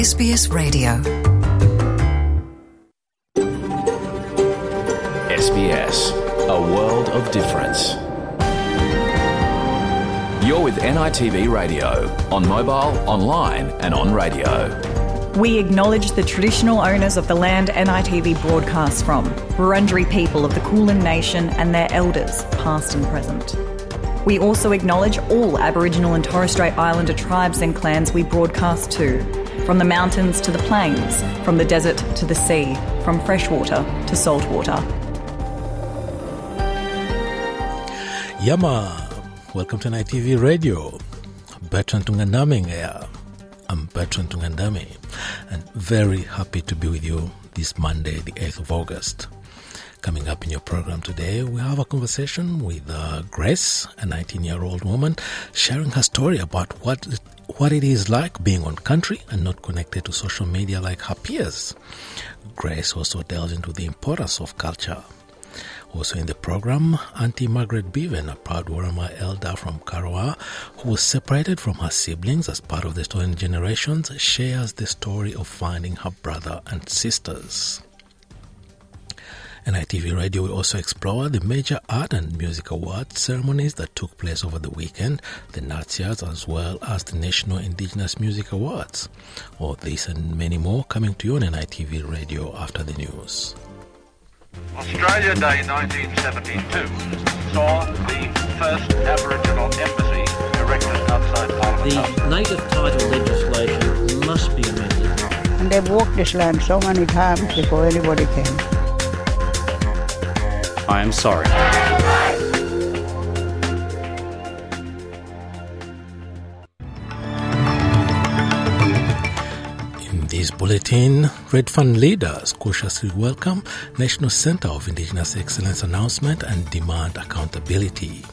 SBS Radio. SBS, a world of difference. You're with NITV Radio on mobile, online, and on radio. We acknowledge the traditional owners of the land NITV broadcasts from, Wurundjeri people of the Kulin Nation and their elders, past and present. We also acknowledge all Aboriginal and Torres Strait Islander tribes and clans we broadcast to, from the mountains to the plains, from the desert to the sea, from freshwater to saltwater. Yama, welcome to NITV Radio. Bertrand Tungandame here. I'm Bertrand Tungandame, and very happy to be with you this Monday, the 8th of August. Coming up in your program today, we have a conversation with uh, Grace, a 19 year old woman, sharing her story about what what it is like being on country and not connected to social media like her peers. Grace also delves into the importance of culture. Also in the program, Auntie Margaret Bevan, a proud Worimi elder from Karuah, who was separated from her siblings as part of the stolen generations, shares the story of finding her brother and sisters. NITV Radio will also explore the major art and music awards ceremonies that took place over the weekend, the NATSIAAs, as well as the National Indigenous Music Awards. All this and many more coming to you on NITV Radio after the news. Australia Day 1972 saw the first Aboriginal embassy erected outside Parliament House. The native title legislation must be amended. And they've walked this land so many times before anybody came. I am sorry. In this bulletin, Redfern leaders cautiously welcome National Centre of Indigenous Excellence announcement and demand accountability.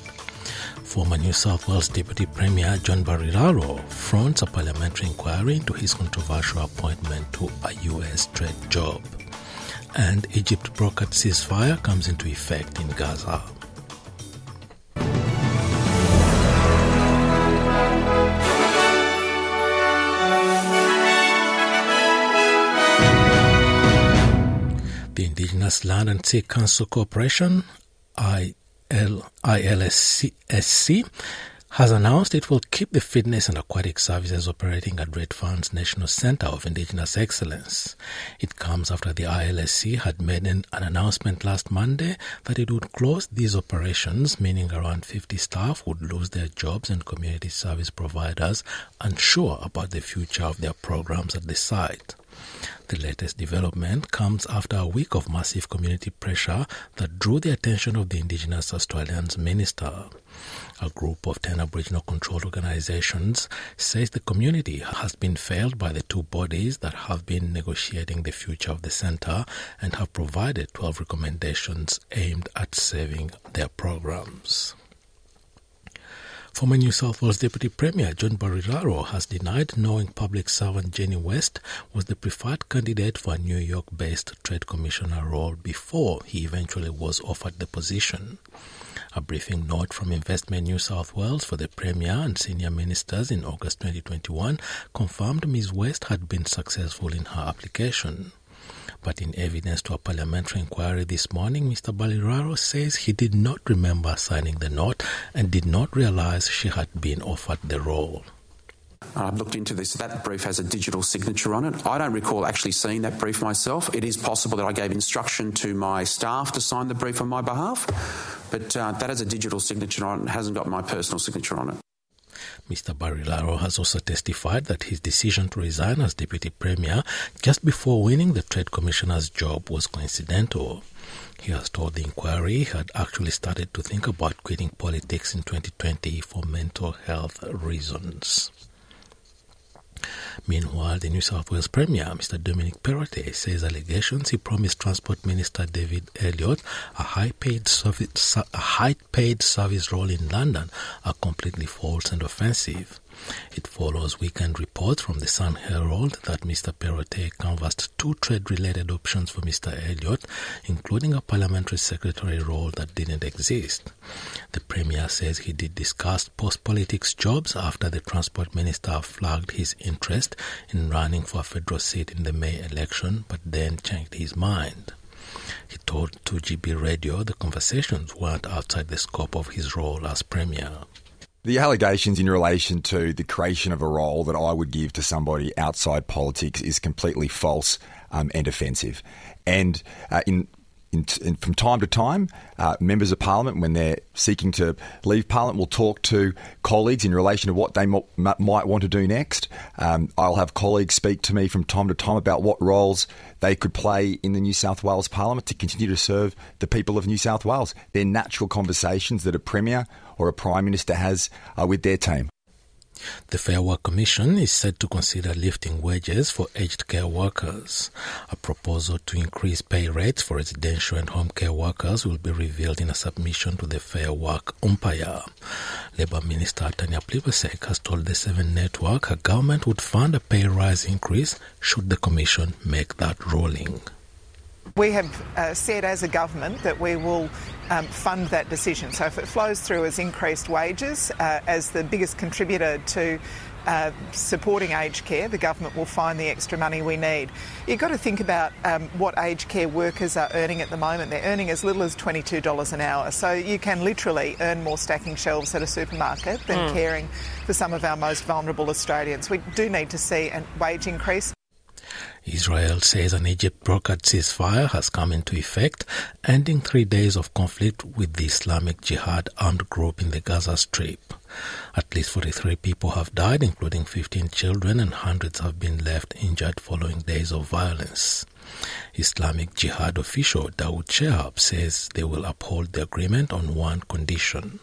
Former New South Wales Deputy Premier John Barilaro fronts a parliamentary inquiry into his controversial appointment to a US trade job. And Egypt brokered ceasefire comes into effect in Gaza. The Indigenous Land and Sea Council Corporation, IL, ILSC, has announced it will keep the fitness and aquatic services operating at Redfern's National Centre of Indigenous Excellence. It comes after the ILSC had made an, an announcement last Monday that it would close these operations, meaning around 50 staff would lose their jobs and community service providers unsure about the future of their programs at the site. The latest development comes after a week of massive community pressure that drew the attention of the Indigenous Australians Minister. A group of 10 Aboriginal controlled organizations says the community has been failed by the two bodies that have been negotiating the future of the centre and have provided 12 recommendations aimed at saving their programs. Former New South Wales Deputy Premier John Barilaro has denied knowing public servant Jenny West was the preferred candidate for a New York based Trade Commissioner role before he eventually was offered the position. A briefing note from Investment New South Wales for the Premier and senior ministers in August 2021 confirmed Ms. West had been successful in her application. But in evidence to a parliamentary inquiry this morning, Mr. Barilaro says he did not remember signing the note and did not realize she had been offered the role. I've looked into this. That brief has a digital signature on it. I don't recall actually seeing that brief myself. It is possible that I gave instruction to my staff to sign the brief on my behalf, but uh, that has a digital signature on it and hasn't got my personal signature on it. Mr. Barilaro has also testified that his decision to resign as Deputy Premier just before winning the Trade Commissioner's job was coincidental. He has told the inquiry he had actually started to think about quitting politics in 2020 for mental health reasons. Meanwhile, the New South Wales Premier, Mr. Dominic Perrottet, says allegations he promised Transport Minister David Elliott a high-paid service, a high-paid service role in London are completely false and offensive. It follows weekend reports from the Sun Herald that Mr. Perrottet canvassed two trade-related options for Mr. Elliott, including a parliamentary secretary role that didn't exist. The Premier says he did discuss post-politics jobs after the Transport Minister flagged his interest in running for a federal seat in the May election, but then changed his mind. He told 2GB Radio the conversations weren't outside the scope of his role as Premier. The allegations in relation to the creation of a role that I would give to somebody outside politics is completely false um, and offensive. And uh, in in, in, from time to time, uh, members of parliament, when they're seeking to leave parliament, will talk to colleagues in relation to what they m- might want to do next. Um, I'll have colleagues speak to me from time to time about what roles they could play in the New South Wales parliament to continue to serve the people of New South Wales. They're natural conversations that a premier or a prime minister has uh, with their team. The Fair Work Commission is set to consider lifting wages for aged care workers. A proposal to increase pay rates for residential and home care workers will be revealed in a submission to the Fair Work umpire. Labour Minister Tanya Plibersek has told the Seven Network her government would fund a pay rise increase should the Commission make that ruling. We have uh, said as a government that we will um, fund that decision. So if it flows through as increased wages, uh, as the biggest contributor to uh, supporting aged care, the government will find the extra money we need. You've got to think about um, what aged care workers are earning at the moment. They're earning as little as $22 an hour. So you can literally earn more stacking shelves at a supermarket than mm. caring for some of our most vulnerable Australians. We do need to see a wage increase. Israel says an Egypt brokered ceasefire has come into effect, ending three days of conflict with the Islamic Jihad armed group in the Gaza Strip. At least 43 people have died, including 15 children, and hundreds have been left injured following days of violence. Islamic Jihad official Dawood Shehab says they will uphold the agreement on one condition.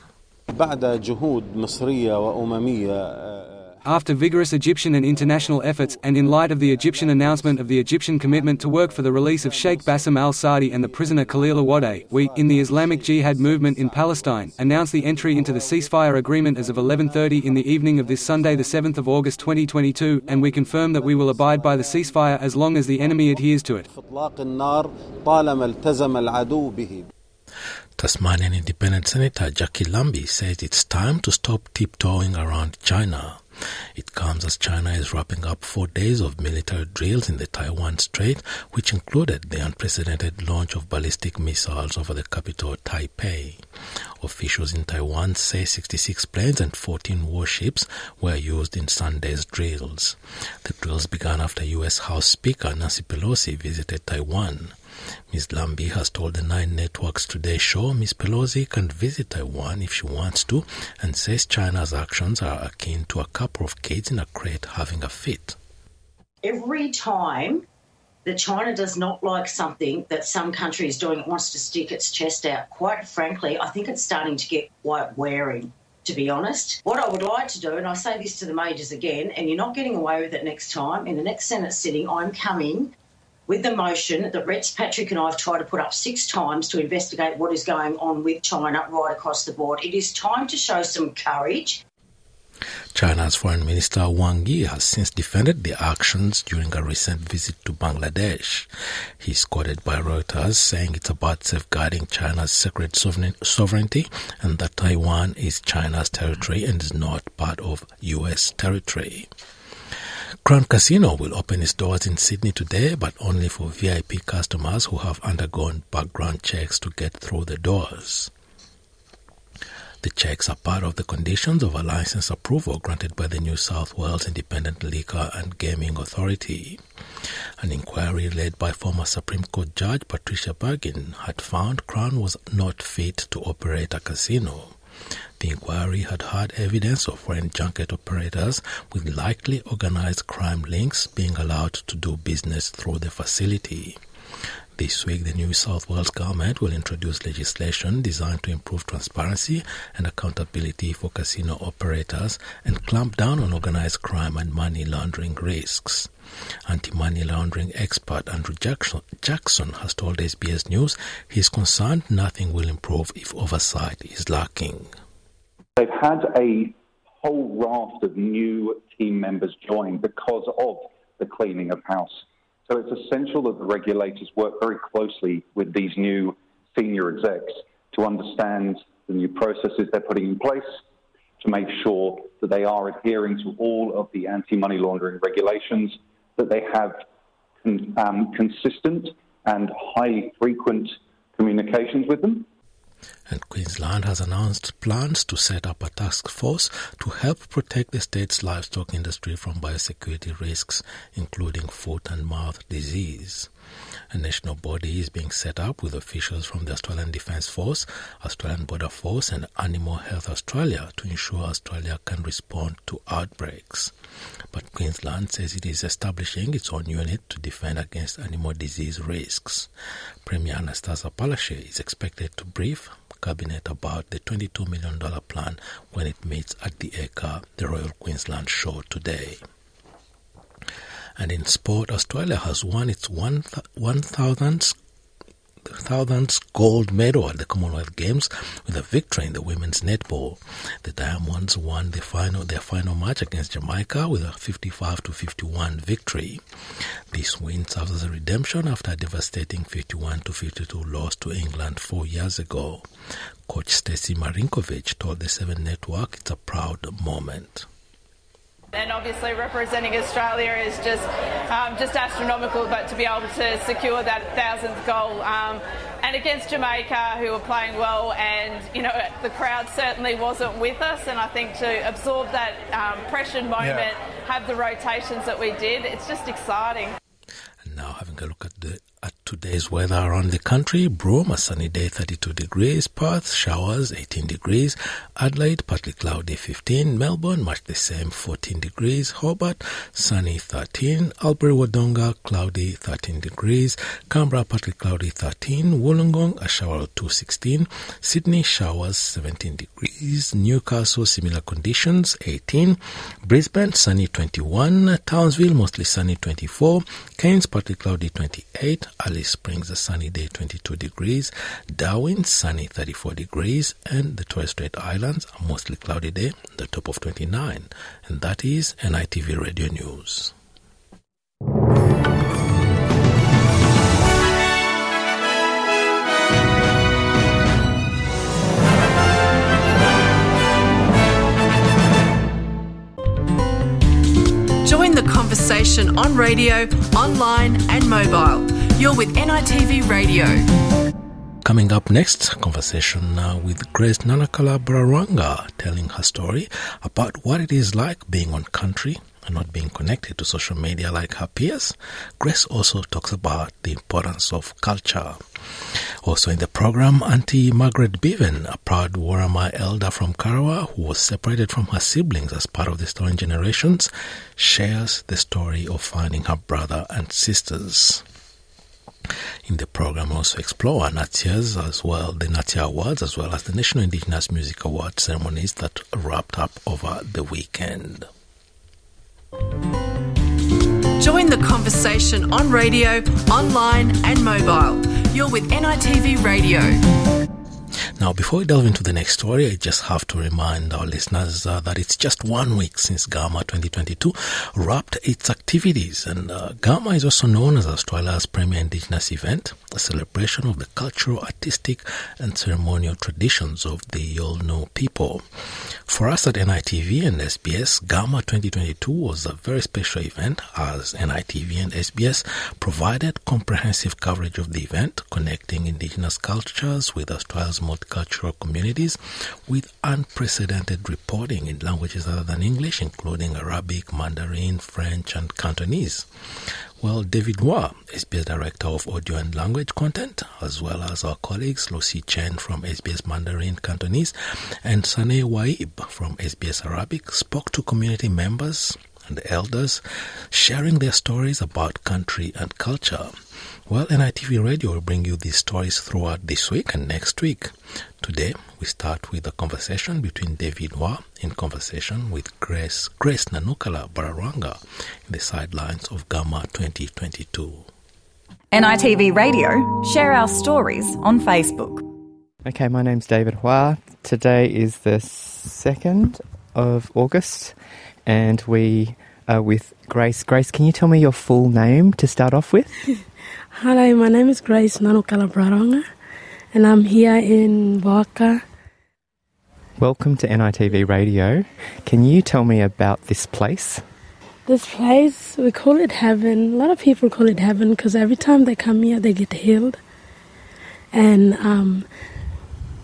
بعد جهود مصرية وأممية after vigorous Egyptian and international efforts, and in light of the Egyptian announcement of the Egyptian commitment to work for the release of Sheikh Bassem al Sadi and the prisoner Khalil Awadeh, we, in the Islamic Jihad movement in Palestine, announced the entry into the ceasefire agreement as of 11.30 in the evening of this Sunday 7 August 2022, and we confirm that we will abide by the ceasefire as long as the enemy adheres to it. Tasmanian Independent Senator Jackie Lambie says it's time to stop tiptoeing around China. It comes as China is wrapping up four days of military drills in the Taiwan Strait, which included the unprecedented launch of ballistic missiles over the capital Taipei. Officials in Taiwan say 66 planes and 14 warships were used in Sunday's drills. The drills began after U.S. House Speaker Nancy Pelosi visited Taiwan. Ms. Lambie has told the Nine Networks Today show Ms. Pelosi can visit Taiwan if she wants to and says China's actions are akin to a couple of kids in a crate having a fit. Every time that China does not like something that some country is doing, it wants to stick its chest out. Quite frankly, I think it's starting to get quite wearing to be honest. What I would like to do, and I say this to the majors again, and you're not getting away with it next time, in the next Senate sitting, I'm coming with the motion that Rex Patrick and I have tried to put up six times to investigate what is going on with China right across the board. It is time to show some courage. China's Foreign Minister Wang Yi has since defended the actions during a recent visit to Bangladesh. He's quoted by Reuters saying it's about safeguarding China's sacred sovereignty and that Taiwan is China's territory and is not part of U.S. territory. Crown Casino will open its doors in Sydney today, but only for VIP customers who have undergone background checks to get through the doors. The checks are part of the conditions of a license approval granted by the New South Wales Independent Liquor and Gaming Authority. An inquiry led by former Supreme Court Judge Patricia Bergin had found Crown was not fit to operate a casino. The inquiry had had evidence of foreign junket operators with likely organized crime links being allowed to do business through the facility. This week, the New South Wales government will introduce legislation designed to improve transparency and accountability for casino operators and clamp down on organized crime and money laundering risks. Anti-money laundering expert Andrew Jackson has told SBS News he is concerned nothing will improve if oversight is lacking. They've had a whole raft of new team members join because of the cleaning of house. So it's essential that the regulators work very closely with these new senior execs to understand the new processes they're putting in place, to make sure that they are adhering to all of the anti money laundering regulations, that they have um, consistent and high frequent communications with them. And Queensland has announced plans to set up a task force to help protect the state's livestock industry from biosecurity risks, including foot and mouth disease. A national body is being set up with officials from the Australian Defence Force, Australian Border Force, and Animal Health Australia to ensure Australia can respond to outbreaks. But Queensland says it is establishing its own unit to defend against animal disease risks. Premier Anastasia Palaszczuk is expected to brief Cabinet about the $22 million plan when it meets at the Ekka, the Royal Queensland Show today. And in sport, Australia has won its 1,000th thousandth gold medal at the Commonwealth Games with a victory in the women's netball. The Diamonds won the final, their final match against Jamaica with a 55 to 51 victory. This win serves as a redemption after a devastating 51 to 52 loss to England four years ago. Coach Stacey Marinkovic told the Seven Network it's a proud moment. And obviously, representing Australia is just um, just astronomical. But to be able to secure that thousandth goal, um, and against Jamaica, who were playing well, and you know the crowd certainly wasn't with us. And I think to absorb that um, pressure moment, yeah. have the rotations that we did, it's just exciting. And now having a look at the at today's weather around the country, Broome, a sunny day 32 degrees, Perth, showers 18 degrees, Adelaide, partly cloudy 15, Melbourne, much the same 14 degrees, Hobart, sunny 13, Albury Wodonga, cloudy 13 degrees, Canberra, partly cloudy 13, Wollongong, a shower of 216, Sydney, showers 17 degrees, Newcastle, similar conditions 18, Brisbane, sunny 21, Townsville, mostly sunny 24, Cairns, partly cloudy 28, Alice Springs, a sunny day 22 degrees, Darwin, sunny 34 degrees, and the Torres Strait Islands, a mostly cloudy day, the top of 29. And that is NITV Radio News. Conversation on radio, online, and mobile. You're with NITV Radio. Coming up next, conversation uh, with Grace Nanakala Bararanga telling her story about what it is like being on country and not being connected to social media like her peers. Grace also talks about the importance of culture. Also in the program, Auntie Margaret Bevan, a proud Worimi elder from Karuah who was separated from her siblings as part of the Stolen Generations, shares the story of finding her brother and sisters. In the program, also explore NATSIAAs as well, the NATSIAA Awards, as well as the National Indigenous Music Award ceremonies that wrapped up over the weekend. Join the conversation on radio, online, and mobile. You're with NITV Radio. Now, before we delve into the next story, I just have to remind our listeners uh, that it's just one week since Garma 2022 wrapped its activities. And uh, Garma is also known as Australia's premier Indigenous event, a celebration of the cultural, artistic, and ceremonial traditions of the Yolngu people. For us at NITV and SBS, Garma 2022 was a very special event as NITV and SBS provided comprehensive coverage of the event, connecting Indigenous cultures with Australia's multicultural communities with unprecedented reporting in languages other than English, including Arabic, Mandarin, French, and Cantonese. Well, David Hua, SBS Director of Audio and Language Content, as well as our colleagues Lucy Chen from SBS Mandarin Cantonese and Sane Waib from SBS Arabic, spoke to community members and elders, sharing their stories about country and culture. Well, NITV Radio will bring you these stories throughout this week and next week. Today, we start with a conversation between David Hua in conversation with Grace, Grace Nanukala Bararanga in the sidelines of Garma 2022. NITV Radio, share our stories on Facebook. Okay, my name's David Hua. Today is the 2nd of August, and we are with Grace. Grace, can you tell me your full name to start off with? Hello, my name is Grace Nanokalabraronga, and I'm here in Waka. Welcome to NITV Radio. Can you tell me about this place? This place, we call it heaven. A lot of people call it heaven because every time they come here, they get healed. And um,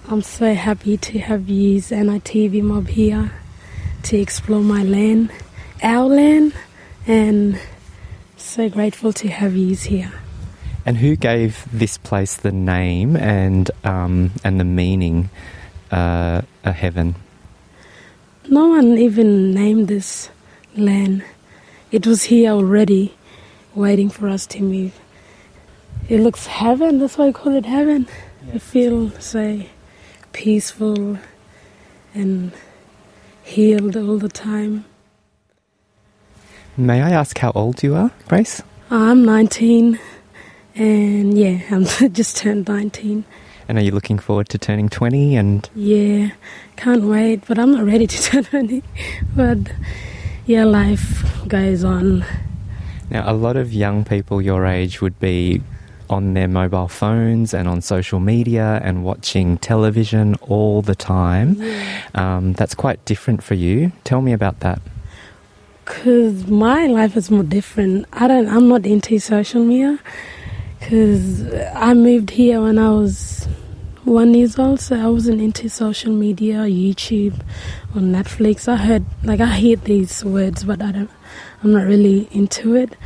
I'm so happy to have used NITV Mob here to explore my land, our land, and so grateful to have yous here. And who gave this place the name and um, and the meaning, uh, a heaven? No one even named this land. It was here already, waiting for us to move. It looks heaven. That's why I call it heaven. I feel so peaceful and healed all the time. May I ask how old you are, Grace? I'm 19, and yeah, I'm just turned 19. And are you looking forward to turning 20 and Yeah, can't wait, but I'm not ready to turn 20. But yeah, life goes on. Now, a lot of young people your age would be on their mobile phones and on social media and watching television all the time. Um, that's quite different for you. Tell me about that. Cause my life is more different. I don't. I'm not into social media. Cause I moved here when I was one years old, so I wasn't into social media, or YouTube, or Netflix. I heard like I hear these words, but I don't. I'm not really into it.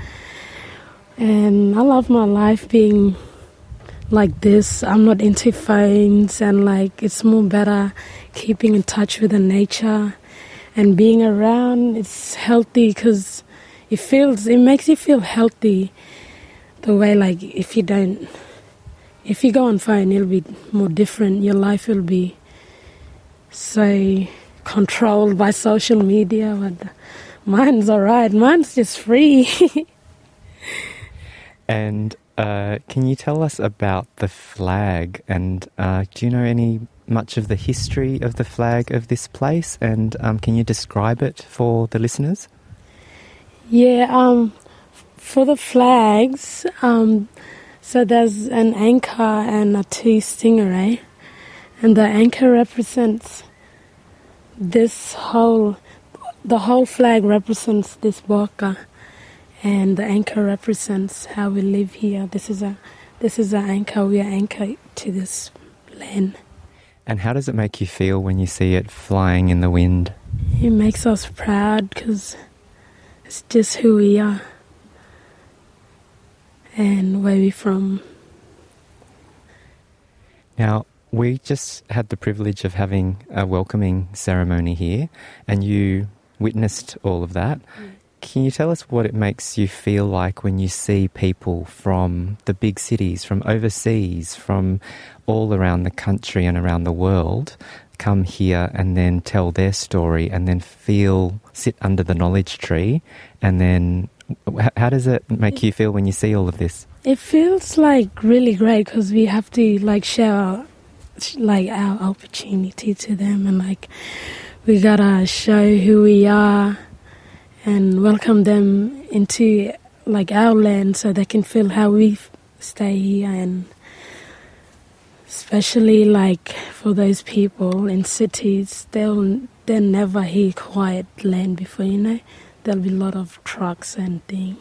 And I love my life being like this. I'm not into phones, and like it's more better keeping in touch with the nature and being around. It's healthy because it feels. It makes you feel healthy. The way like if you don't, if you go on phone, it'll be more different. Your life will be so controlled by social media, but mine's alright. Mine's just free. And uh, can you tell us about the flag? And uh, do you know any much of the history of the flag of this place? And um, can you describe it for the listeners? Yeah, um, for the flags, um, so there's an anchor and a two stingray, and the anchor represents this whole, the whole flag represents this waka, and the anchor represents how we live here. This is a, this is an anchor. We are anchored to this land. And how does it make you feel when you see it flying in the wind? It makes us proud because it's just who we are and where we're from. Now, we just had the privilege of having a welcoming ceremony here, and you witnessed all of that. Mm. Can you tell us what it makes you feel like when you see people from the big cities, from overseas, from all around the country and around the world come here and then tell their story and then feel, sit under the knowledge tree? And then how does it make you feel when you see all of this? It feels like really great because we have to like share our, like our opportunity to them and like we gotta show who we are and welcome them into like our land so they can feel how we stay here and especially like for those people in cities they'll they'll never hear quiet land before you know there'll be a lot of trucks and thing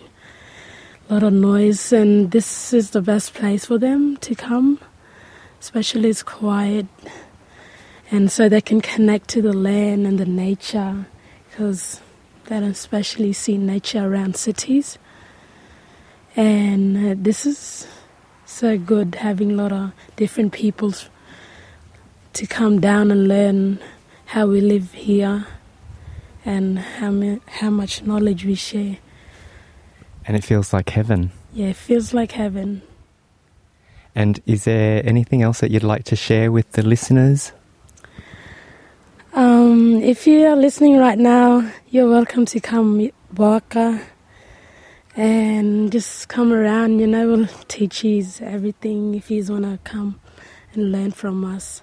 a lot of noise and this is the best place for them to come especially it's quiet and so they can connect to the land and the nature because they don't especially see nature around cities and uh, this is so good having a lot of different peoples to come down and learn how we live here and how, how much knowledge we share. And it feels like heaven. Yeah, it feels like heaven. And is there anything else that you'd like to share with the listeners? Um, if you are listening right now, you're welcome to come Waka and just come around. You know, we'll teach you everything if you want to come and learn from us.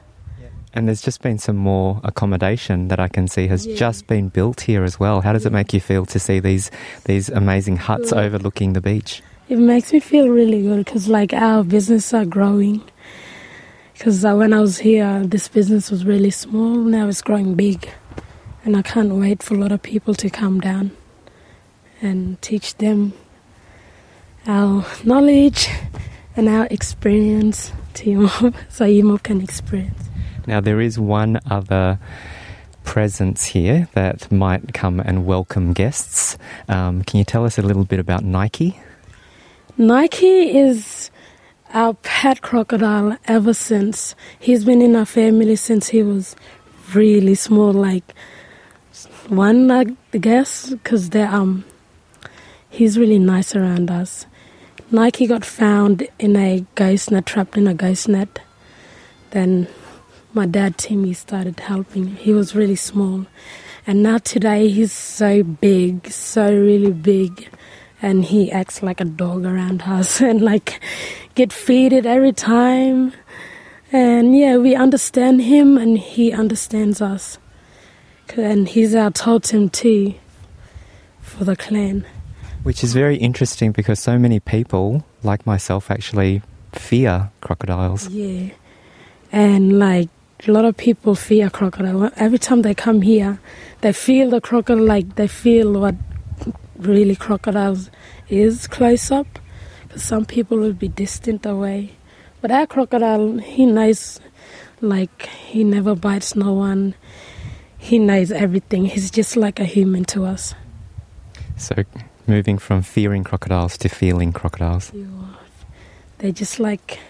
And there's just been some more accommodation that I can see has Yeah. just been built here as well. How does it make you feel to see these these amazing huts overlooking the beach? It makes me feel really good because like our business are growing. Because uh, when I was here, this business was really small. Now it's growing big, and I can't wait for a lot of people to come down and teach them our knowledge and our experience to Imop, so Imop can experience. Now there is one other presence here that might come and welcome guests. Um, can you tell us a little bit about Nike? Nike is our pet crocodile ever since. He's been in our family since he was really small, like one, I guess, because um, he's really nice around us. Nike got found in a ghost net, trapped in a ghost net. Then my dad Timmy started helping. He was really small, and now today he's so big, so really big. And he acts like a dog around us and like get feeded every time. And yeah we understand him and he understands us. And he's our totem too for the clan. Which is very interesting because so many people, like myself, actually fear crocodiles. yeah. And like a lot of people fear crocodile. Every time they come here they feel the crocodile like they feel what really crocodiles is close up. Because some people will be distant away. But our crocodile he knows like he never bites no one. He knows everything. He's just like a human to us. So moving from fearing crocodiles to feeling crocodiles. they're just like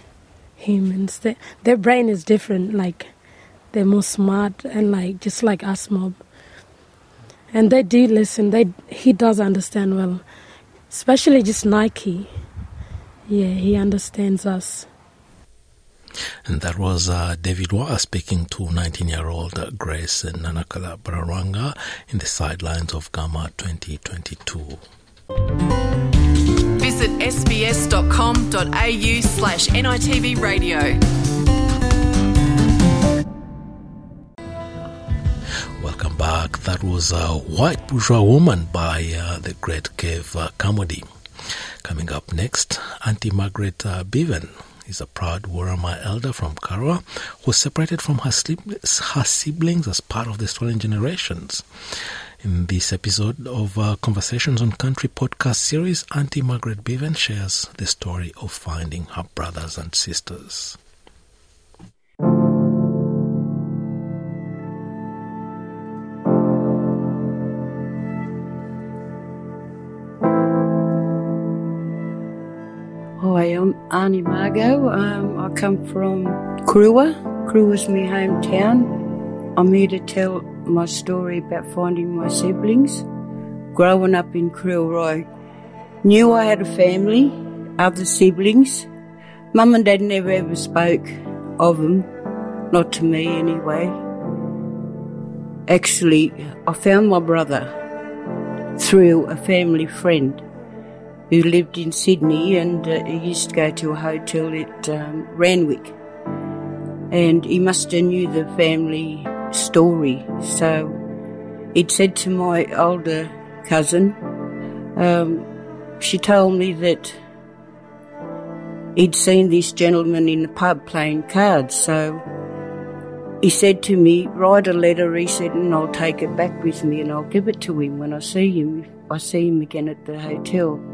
humans. They, their brain is different like they're more smart and like just like us mob. And they do listen. They he does understand well. Especially just nike. Yeah he understands us. And that was uh, David Hua speaking to 19 year old Grace Nanakala Bararanga in the sidelines of Garma 2022. Visit sbs.com.au slash NITV radio. Welcome back. That was a White Bourgeois Woman by uh, the great Kev uh, Carmody. Coming up next, Auntie Margaret uh, Bevan is a proud Worimi elder from Karuah who separated from her, her siblings as part of the stolen generations. In this episode of uh, Conversations on Country podcast series, Auntie Margaret Bevan shares the story of finding her brothers and sisters. Arnie Margot. Um, I come from Karuah. Karuah's my hometown. I'm here to tell my story about finding my siblings. Growing up in Karuah, I knew I had a family, other siblings. Mum and Dad never ever spoke of them, not to me anyway. Actually, I found my brother through a family friend who lived in Sydney and uh, he used to go to a hotel at um, Randwick. And he must have knew the family story. So he'd said to my older cousin, um, she told me that he'd seen this gentleman in the pub playing cards. So he said to me, write a letter, he said, and I'll take it back with me and I'll give it to him when I see him, if I see him again at the hotel.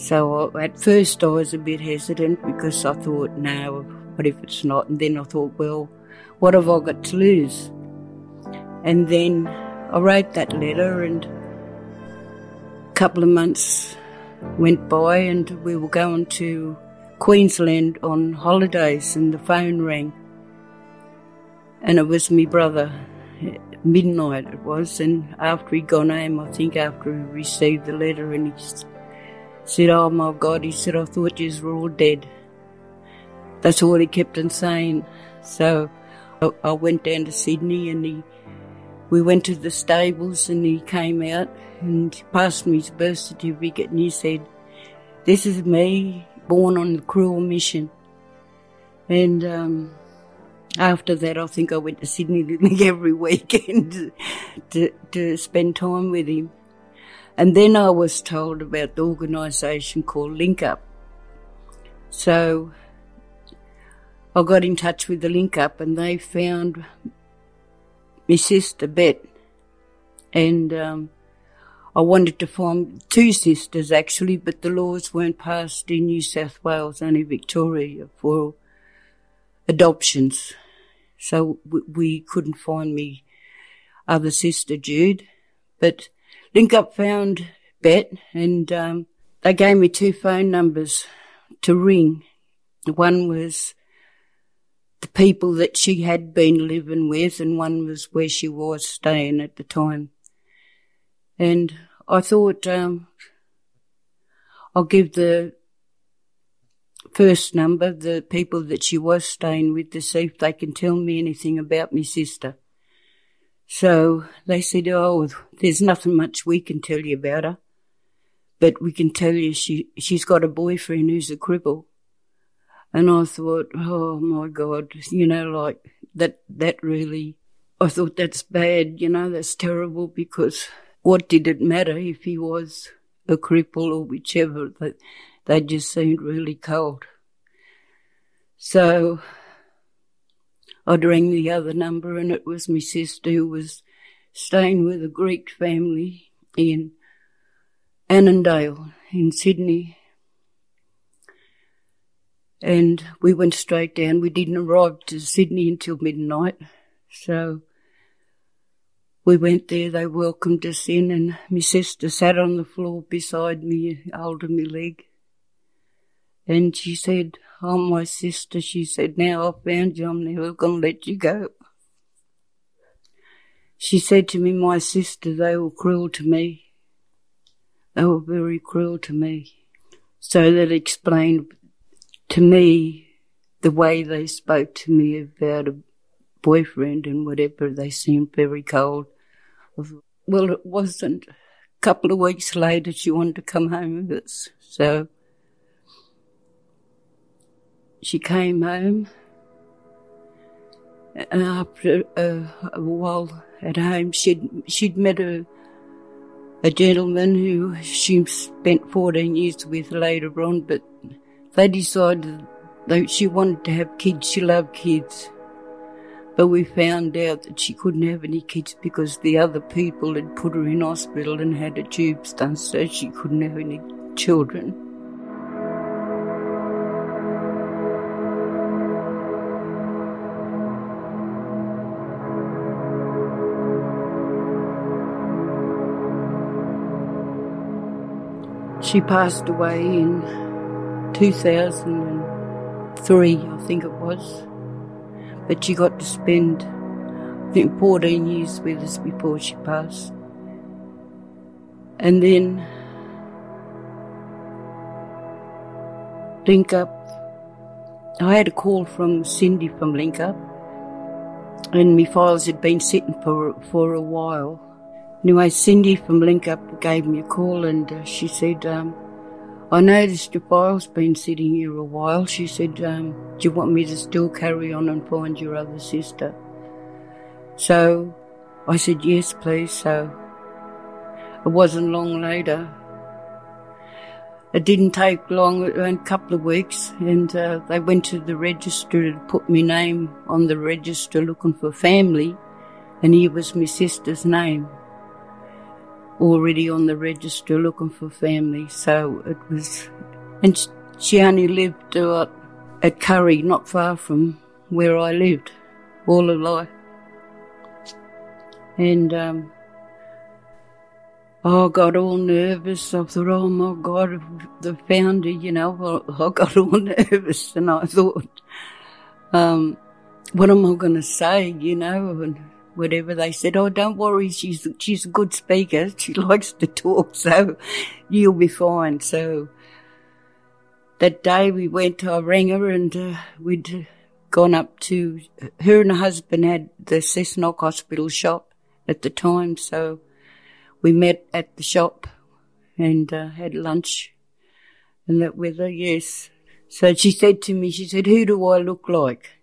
So at first I was a bit hesitant because I thought, no, what if it's not? And then I thought, well, what have I got to lose? And then I wrote that letter and a couple of months went by and we were going to Queensland on holidays and the phone rang. And it was me brother, midnight it was, and after he'd gone home, I think after he received the letter and he said, Oh my God, he said, I thought you were all dead. That's all he kept on saying. So I, went down to Sydney and he, we went to the stables and he came out and passed me his birth certificate and he said, This is me, born on the cruel mission. And um, after that, I think I went to Sydney every weekend to, to spend time with him. And then I was told about the organisation called Link Up. So I got in touch with the Link Up and they found my sister Bet. And um, I wanted to find two sisters actually, but the laws weren't passed in New South Wales, only Victoria for adoptions. So we couldn't find me other sister Jude, but Link Up found Bet and um, they gave me two phone numbers to ring. One was the people that she had been living with, and one was where she was staying at the time. And I thought um, I'll give the first number, the people that she was staying with, to see if they can tell me anything about my sister. So they said, Oh, there's nothing much we can tell you about her, but we can tell you she, she's got a boyfriend who's a cripple. And I thought, oh my God, you know, like that, that really, I thought that's bad, you know, that's terrible because what did it matter if he was a cripple or whichever? That they just seemed really cold. So I'd ring the other number and it was my sister who was staying with a Greek family in Annandale in Sydney and we went straight down. We didn't arrive to Sydney until midnight. So we went there, they welcomed us in, and my sister sat on the floor beside me, holding my leg. And she said, Oh, my sister, she said, Now I've found you, I'm never going to let you go. She said to me, My sister, they were cruel to me. They were very cruel to me. So that explained to me, the way they spoke to me about a boyfriend and whatever, they seemed very cold. Well, it wasn't. A couple of weeks later, she wanted to come home with us. So she came home. And after a, a while at home, she'd, she'd met a, a gentleman who she spent 14 years with later on, but they decided that she wanted to have kids. She loved kids. But we found out that she couldn't have any kids because the other people had put her in hospital and had a tube done, so she couldn't have any children. She passed away in 2003, I think it was. But she got to spend, I think, 14 years with us before she passed. And then Link Up, I had a call from Cindy from Link Up, and my files had been sitting for, for a while. Anyway, Cindy from Link Up gave me a call and uh, she said, um, I noticed your file's been sitting here a while. She said, um, Do you want me to still carry on and find your other sister? So I said, Yes, please. So it wasn't long later. It didn't take long, a couple of weeks, and uh, they went to the register to put my name on the register looking for family, and here was my sister's name already on the register looking for family. So it was, and she only lived uh, at Curry, not far from where I lived, all her life. And um, I got all nervous. I thought, oh my God, the founder, you know, I got all nervous and I thought, um, what am I going to say, you know? And whatever they said, oh, don't worry, she's, she's a good speaker. She likes to talk, so you'll be fine. So that day we went, I rang her and uh, we'd gone up to, her and her husband had the Cessnock Hospital shop at the time, so we met at the shop and uh, had lunch and that with her, yes. So she said to me, she said, who do I look like?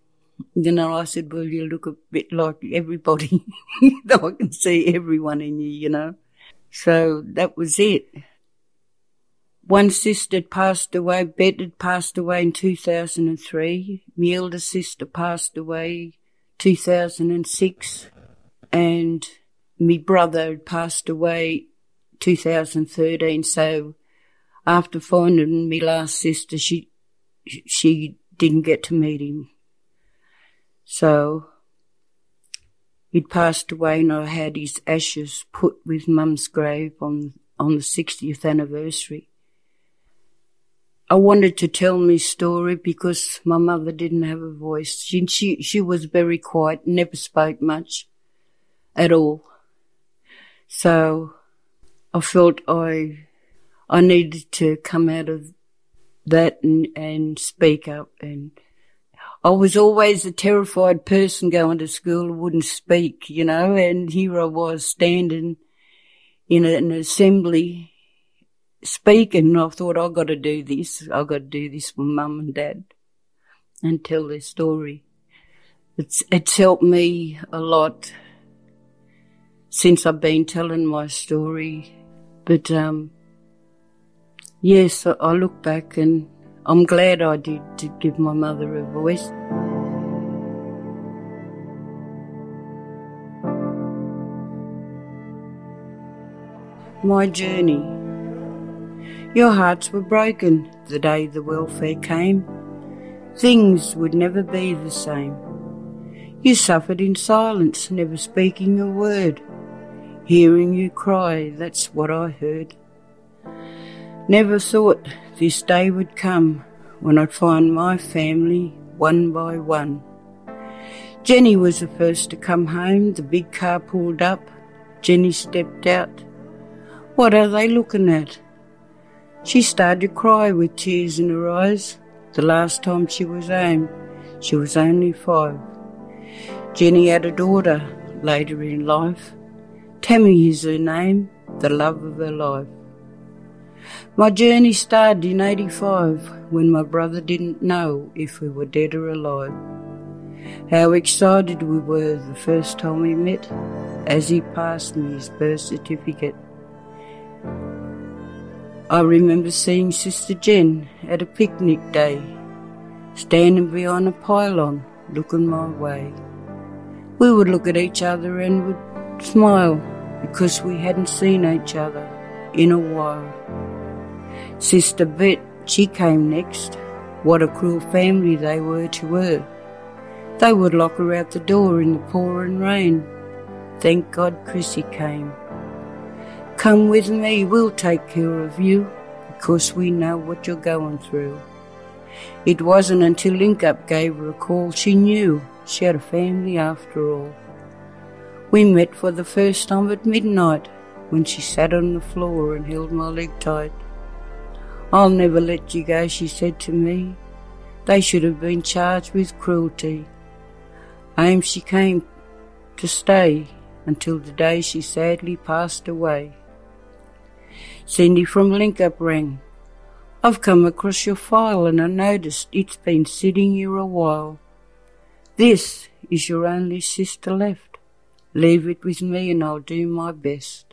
You know, I said, well, you look a bit like everybody. Though I can see everyone in you, you know. So that was it. One sister passed away, Bet had passed away in 2003. My elder sister passed away 2006. And my brother had passed away 2013. So after finding my last sister, she, she didn't get to meet him. So he'd passed away and I had his ashes put with mum's grave on, on the 60th anniversary. I wanted to tell my story because my mother didn't have a voice. She, she, she was very quiet, never spoke much at all. So I felt I, I needed to come out of that and, and speak up. And I was always a terrified person going to school, wouldn't speak, you know, and here I was standing in an assembly speaking. I thought, I've got to do this. I've got to do this for mum and dad and tell their story. It's, it's helped me a lot since I've been telling my story. But, um, yes, I, I look back and I'm glad I did to give my mother a voice. My journey. Your hearts were broken the day the welfare came. Things would never be the same. You suffered in silence, never speaking a word. Hearing you cry, that's what I heard. Never thought this day would come when I'd find my family one by one. Jenny was the first to come home. The big car pulled up. Jenny stepped out. What are they looking at? She started to cry with tears in her eyes. The last time she was home, she was only five. Jenny had a daughter later in life. Tammy is her name, the love of her life. My journey started in 85 when my brother didn't know if we were dead or alive. How excited we were the first time we met as he passed me his birth certificate. I remember seeing Sister Jen at a picnic day, standing behind a pylon, looking my way. We would look at each other and would smile because we hadn't seen each other in a while. Sister Bet, she came next. What a cruel family they were to her. They would lock her out the door in the pouring rain. Thank God Chrissy came. Come with me, we'll take care of you, because we know what you're going through. It wasn't until Link Up gave her a call she knew she had a family after all. We met for the first time at midnight when she sat on the floor and held my leg tight. I'll never let you go, she said to me. They should have been charged with cruelty. Home she came to stay until the day she sadly passed away. Cindy from Link Up rang. I've come across your file and I noticed it's been sitting here a while. This is your only sister left. Leave it with me and I'll do my best.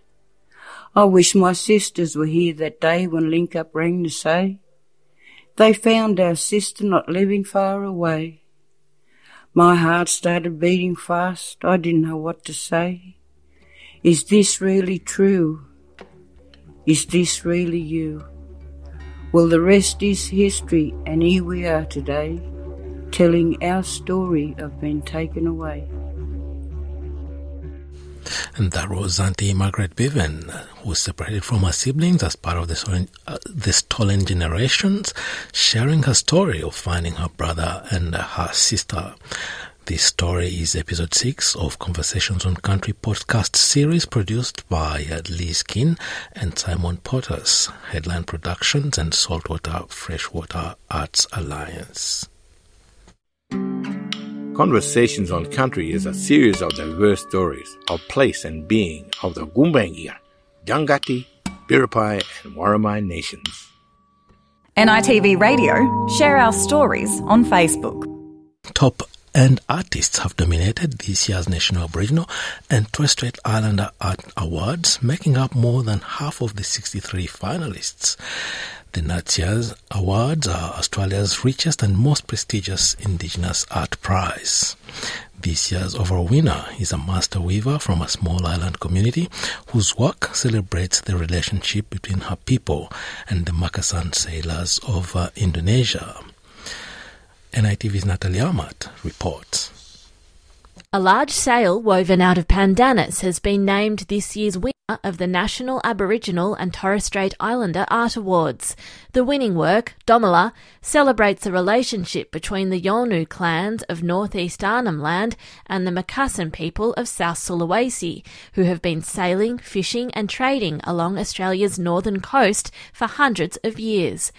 I wish my sisters were here that day when Link Up rang to say they found our sister not living far away. My heart started beating fast. I didn't know what to say. Is this really true? Is this really you? Well, the rest is history, and here we are today, telling our story of being taken away. And that was Auntie Margaret Bevan, who was separated from her siblings as part of the, uh, the stolen generations, sharing her story of finding her brother and her sister. This story is episode 6 of Conversations on Country podcast series produced by Liz Kin and Simon Potters, Headline Productions and Saltwater Freshwater Arts Alliance. Conversations on Country is a series of diverse stories of place and being of the Gumbaynggirr, Jangati, Biripi, and Worimi nations. NITV Radio, share our stories on Facebook. Top End artists have dominated this year's National Aboriginal and Torres Strait Islander Art Awards, making up more than half of the 63 finalists. The NATSIAAs Awards are Australia's richest and most prestigious Indigenous art prize. This year's overall winner is a master weaver from a small island community whose work celebrates the relationship between her people and the Makassar sailors of uh, Indonesia. NITV's Natalie Amat reports. A large sail woven out of pandanus has been named this year's winner of the National Aboriginal and Torres Strait Islander Art Awards. The winning work, Dhomala, celebrates the relationship between the Yolngu clans of northeast Arnhem Land and the Makassar people of South Sulawesi, who have been sailing, fishing, and trading along Australia's northern coast for hundreds of years.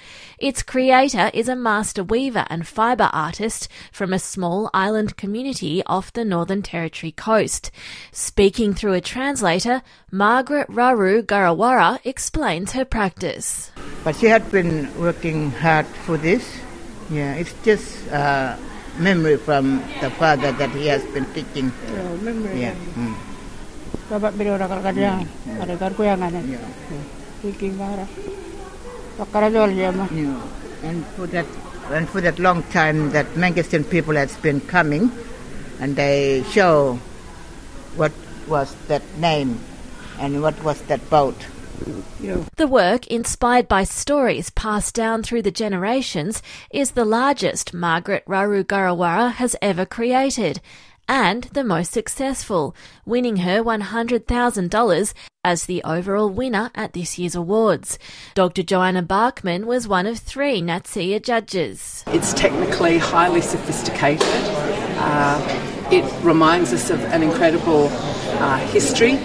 Its creator is a master weaver and fibre artist from a small island community off the Northern Territory coast. Speaking through a translator, Margaret Rarru Garrawurra explains her practice. But she had been working hard for this. Yeah, it's just uh, memory from the father that he has been teaching. Oh, memory. Yeah. Mm. Bapak beliau rakal kerja, ada garku yang ada. Bikin gara. Yeah. And for that, and for that long time, that Mangastan people has been coming, and they show what was that name, and what was that boat. The work, inspired by stories passed down through the generations, is the largest Margaret Rarru Garrawurra has ever created and the most successful, winning her $100,000 as the overall winner at this year's awards. Dr. Joanna Barrkman was one of three NATSIAA judges. It's technically highly sophisticated. Uh, it reminds us of an incredible uh, history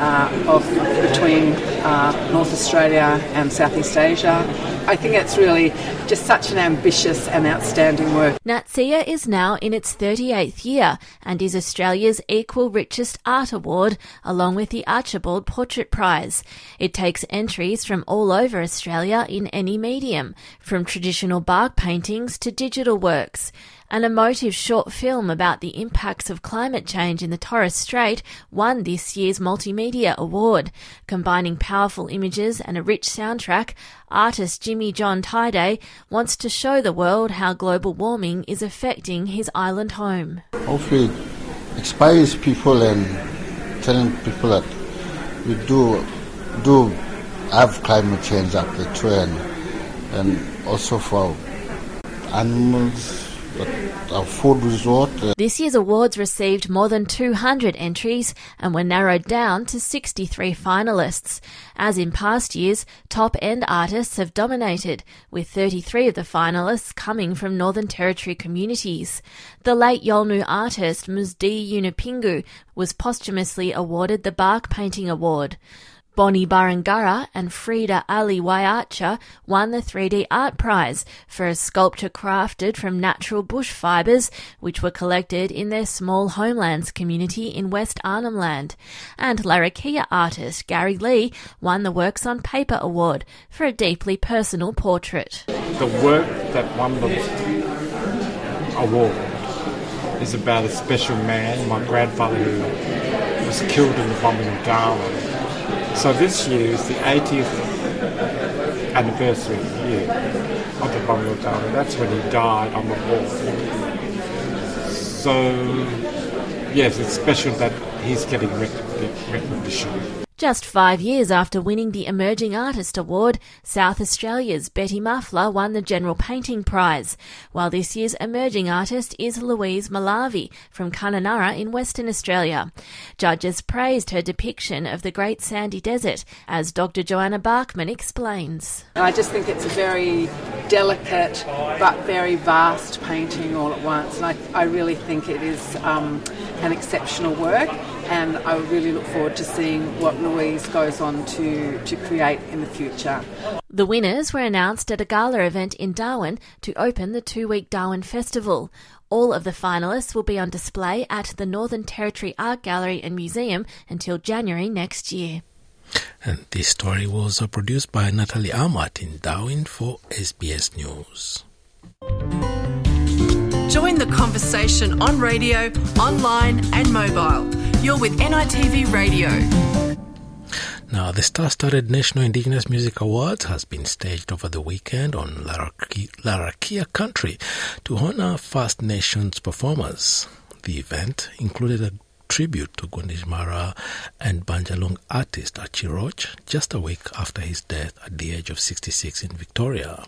uh, of between uh, North Australia and Southeast Asia. I think it's really just such an ambitious and outstanding work. NATSIAA is now in its 38th year and is Australia's equal richest art award, along with the Archibald Portrait Prize. It takes entries from all over Australia in any medium, from traditional bark paintings to digital works. An emotive short film about the impacts of climate change in the Torres Strait won this year's Multimedia Award. Combining powerful images and a rich soundtrack, artist Jimmy John Thaiday wants to show the world how global warming is affecting his island home. Hopefully, inspires people and telling people that we do do have climate change up there too, and, and also for animals our food resort. Uh, This year's awards received more than 200 entries and were narrowed down to 63 finalists. As in past years, top end artists have dominated, with 33 of the finalists coming from Northern Territory communities. The late Yolngu artist Musdi Yunupingu was posthumously awarded the Bark Painting Award. Bonnie Burarngarra and Freda Ali Wayartja won the 3D Art Prize for a sculpture crafted from natural bush fibres, which were collected in their small homelands community in West Arnhem Land. And Larrakia artist Gary Lee won the Works on Paper Award for a deeply personal portrait. The work that won the award is about a special man, my grandfather who was killed in the bombing of Darwin. So this year is the 80th anniversary year of the bombing of Darwin. That's when he died on the wall. So, yes, it's special that he's getting recognition. Just five years after winning the Emerging Artist Award, South Australia's Betty Muffler won the General Painting Prize, while this year's Emerging Artist is Louise Malarvie from Kununurra in Western Australia. Judges praised her depiction of the Great Sandy Desert, as Dr. Joanna Barrkman explains. I just think it's a very delicate but very vast painting all at once, and I, I really think it is um, an exceptional work and I really look forward to seeing what Louise goes on to, to create in the future. The winners were announced at a gala event in Darwin to open the two week Darwin Festival. All of the finalists will be on display at the Northern Territory Art Gallery and Museum until January next year. And this story was produced by Natalie Amat in Darwin for SBS News. Join the conversation on radio, online, and mobile. You're with NITV Radio. Now, the star-studded National Indigenous Music Awards has been staged over the weekend on Larrakia country to honor First Nations performers. The event included a tribute to Gunditjmara and Bundjalung artist Archie Roach just a week after his death at the age of 66 in Victoria.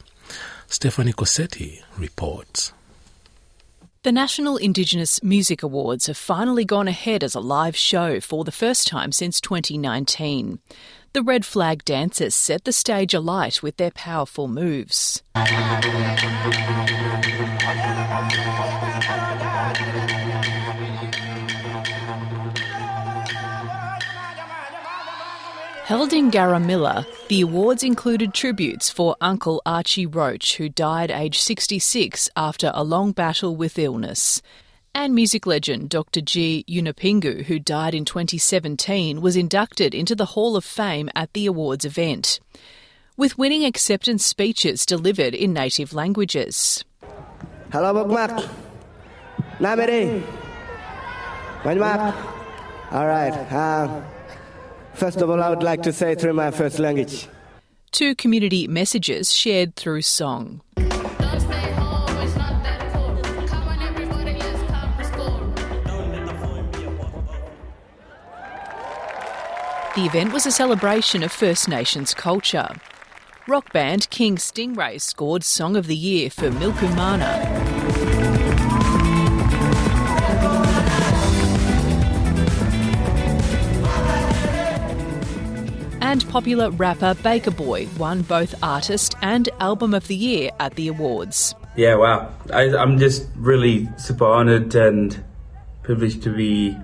Stephanie Corsetti reports. The National Indigenous Music Awards have finally gone ahead as a live show for the first time since 2019. The Red Flag dancers set the stage alight with their powerful moves. Held in Garramilla, the awards included tributes for Uncle Archie Roach, who died aged 66 after a long battle with illness. And music legend Dr. G. Yunupingu, who died in 2017, was inducted into the Hall of Fame at the awards event. With winning acceptance speeches delivered in native languages. Hello, Bukmak. Namere. All right. Uh, First of all, I would like to say through my first language. Two community messages shared through song. The event was a celebration of First Nations culture. Rock band King Stingray scored Song of the Year for Milkumana. And popular rapper Baker Boy won both Artist and Album of the Year at the awards. Yeah, wow. I, am just really super honoured and privileged to be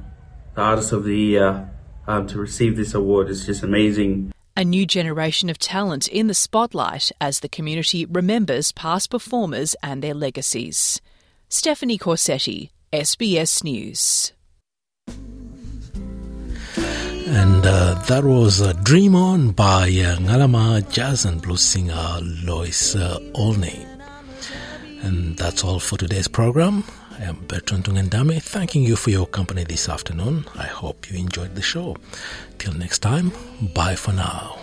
the Artist of the Year. Um, to receive this award is just amazing. A new generation of talent in the spotlight as the community remembers past performers and their legacies. Stephanie Corsetti, SBS News. And uh, that was uh, Dream On by uh, Ngarama jazz and blues singer Lois uh, Olney. And that's all for today's program. I am Bertrand Tungandame, thanking you for your company this afternoon. I hope you enjoyed the show. Till next time, bye for now.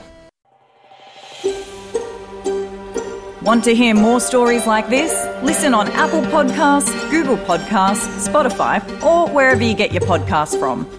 Want to hear more stories like this? Listen on Apple Podcasts, Google Podcasts, Spotify, or wherever you get your podcasts from.